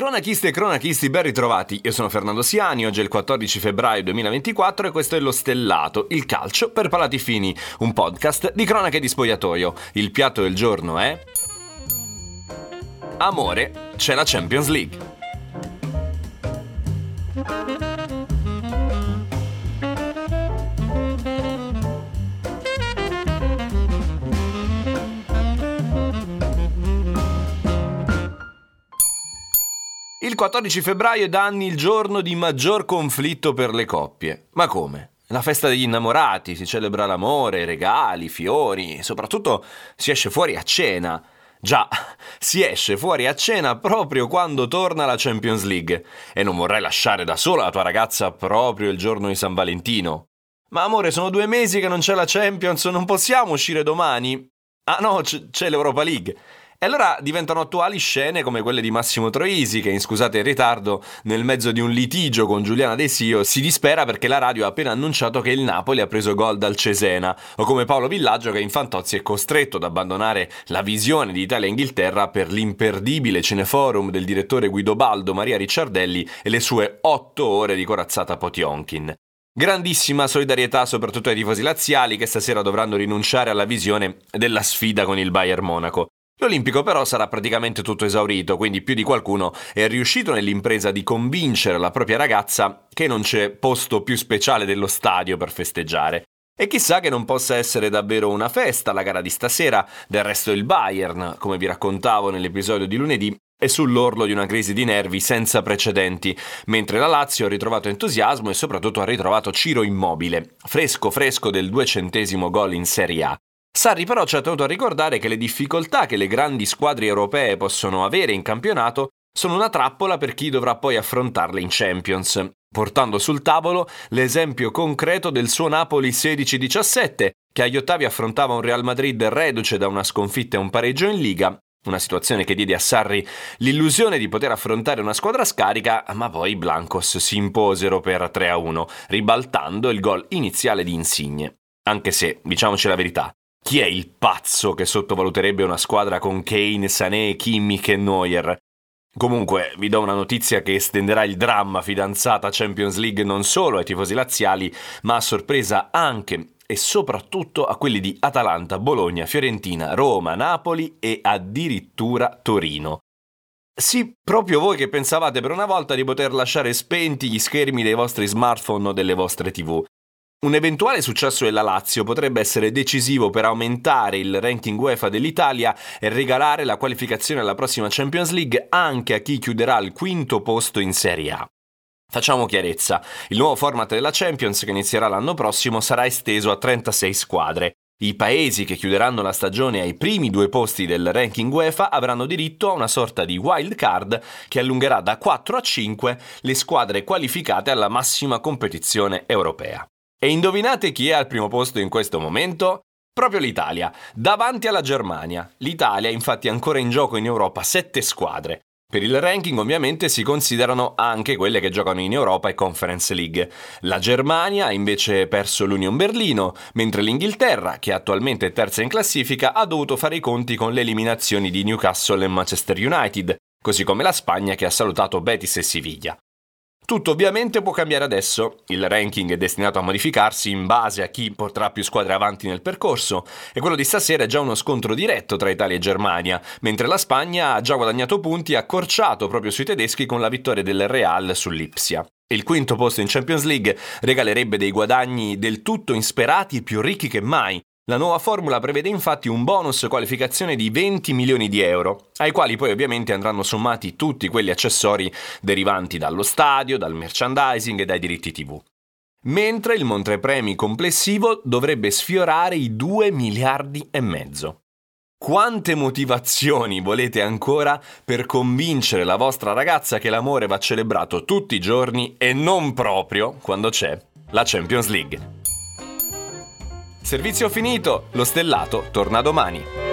Cronachiste e cronachisti, ben ritrovati. Io sono Fernando Siani, oggi è il 14 febbraio 2024 e questo è Lo Stellato, il calcio per palati fini, un podcast di cronache di spogliatoio. Il piatto del giorno è... Amore, c'è la Champions League. Il 14 febbraio è da anni il giorno di maggior conflitto per le coppie. Ma come? La festa degli innamorati, si celebra l'amore, regali, fiori, soprattutto si esce fuori a cena. Già, si esce fuori a cena proprio quando torna la Champions League. E non vorrai lasciare da sola la tua ragazza proprio il giorno di San Valentino. Ma amore, sono due mesi che non c'è la Champions, non possiamo uscire domani? Ah no, c- c'è l'Europa League. E allora diventano attuali scene come quelle di Massimo Troisi, che in scusate il ritardo, nel mezzo di un litigio con Giuliana De Sio, si dispera perché la radio ha appena annunciato che il Napoli ha preso gol dal Cesena, o come Paolo Villaggio che in Fantozzi è costretto ad abbandonare la visione di Italia e Inghilterra per l'imperdibile cineforum del direttore Guido Baldo, Maria Ricciardelli e le sue otto ore di corazzata Potionkin. Grandissima solidarietà soprattutto ai tifosi laziali che stasera dovranno rinunciare alla visione della sfida con il Bayern Monaco. L'Olimpico però sarà praticamente tutto esaurito, quindi più di qualcuno è riuscito nell'impresa di convincere la propria ragazza che non c'è posto più speciale dello stadio per festeggiare. E chissà che non possa essere davvero una festa la gara di stasera, del resto il Bayern, come vi raccontavo nell'episodio di lunedì, è sull'orlo di una crisi di nervi senza precedenti, mentre la Lazio ha ritrovato entusiasmo e soprattutto ha ritrovato Ciro Immobile, fresco fresco del duecentesimo gol in Serie A. Sarri però ci ha tenuto a ricordare che le difficoltà che le grandi squadre europee possono avere in campionato sono una trappola per chi dovrà poi affrontarle in Champions, portando sul tavolo l'esempio concreto del suo Napoli 16-17, che agli ottavi affrontava un Real Madrid reduce da una sconfitta e un pareggio in Liga, una situazione che diede a Sarri l'illusione di poter affrontare una squadra scarica, ma poi i Blancos si imposero per 3-1, ribaltando il gol iniziale di Insigne. Anche se, diciamoci la verità, chi è il pazzo che sottovaluterebbe una squadra con Kane, Sané, Kimmich e Neuer? Comunque, vi do una notizia che estenderà il dramma fidanzata Champions League non solo ai tifosi laziali, ma a sorpresa anche e soprattutto a quelli di Atalanta, Bologna, Fiorentina, Roma, Napoli e addirittura Torino. Sì, proprio voi che pensavate per una volta di poter lasciare spenti gli schermi dei vostri smartphone o delle vostre tv. Un eventuale successo della Lazio potrebbe essere decisivo per aumentare il ranking UEFA dell'Italia e regalare la qualificazione alla prossima Champions League anche a chi chiuderà al quinto posto in Serie A. Facciamo chiarezza, il nuovo format della Champions che inizierà l'anno prossimo sarà esteso a 36 squadre. I paesi che chiuderanno la stagione ai primi due posti del ranking UEFA avranno diritto a una sorta di wild card che allungherà da 4 a 5 le squadre qualificate alla massima competizione europea. E indovinate chi è al primo posto in questo momento? Proprio l'Italia, davanti alla Germania. L'Italia infatti è ancora in gioco in Europa sette squadre. Per il ranking ovviamente si considerano anche quelle che giocano in Europa e Conference League. La Germania ha invece perso l'Union Berlino, mentre l'Inghilterra, che attualmente è terza in classifica, ha dovuto fare i conti con le eliminazioni di Newcastle e Manchester United, così come la Spagna che ha salutato Betis e Siviglia. Tutto ovviamente può cambiare adesso, il ranking è destinato a modificarsi in base a chi porterà più squadre avanti nel percorso. E quello di stasera è già uno scontro diretto tra Italia e Germania, mentre la Spagna ha già guadagnato punti e accorciato proprio sui tedeschi con la vittoria del Real sull'Ipsia. Il quinto posto in Champions League regalerebbe dei guadagni del tutto insperati e più ricchi che mai, la nuova formula prevede infatti un bonus qualificazione di 20 milioni di euro, ai quali poi ovviamente andranno sommati tutti quelli accessori derivanti dallo stadio, dal merchandising e dai diritti TV. Mentre il montepremi complessivo dovrebbe sfiorare i 2 miliardi e mezzo. Quante motivazioni volete ancora per convincere la vostra ragazza che l'amore va celebrato tutti i giorni e non proprio quando c'è la Champions League? Servizio finito, lo stellato torna domani.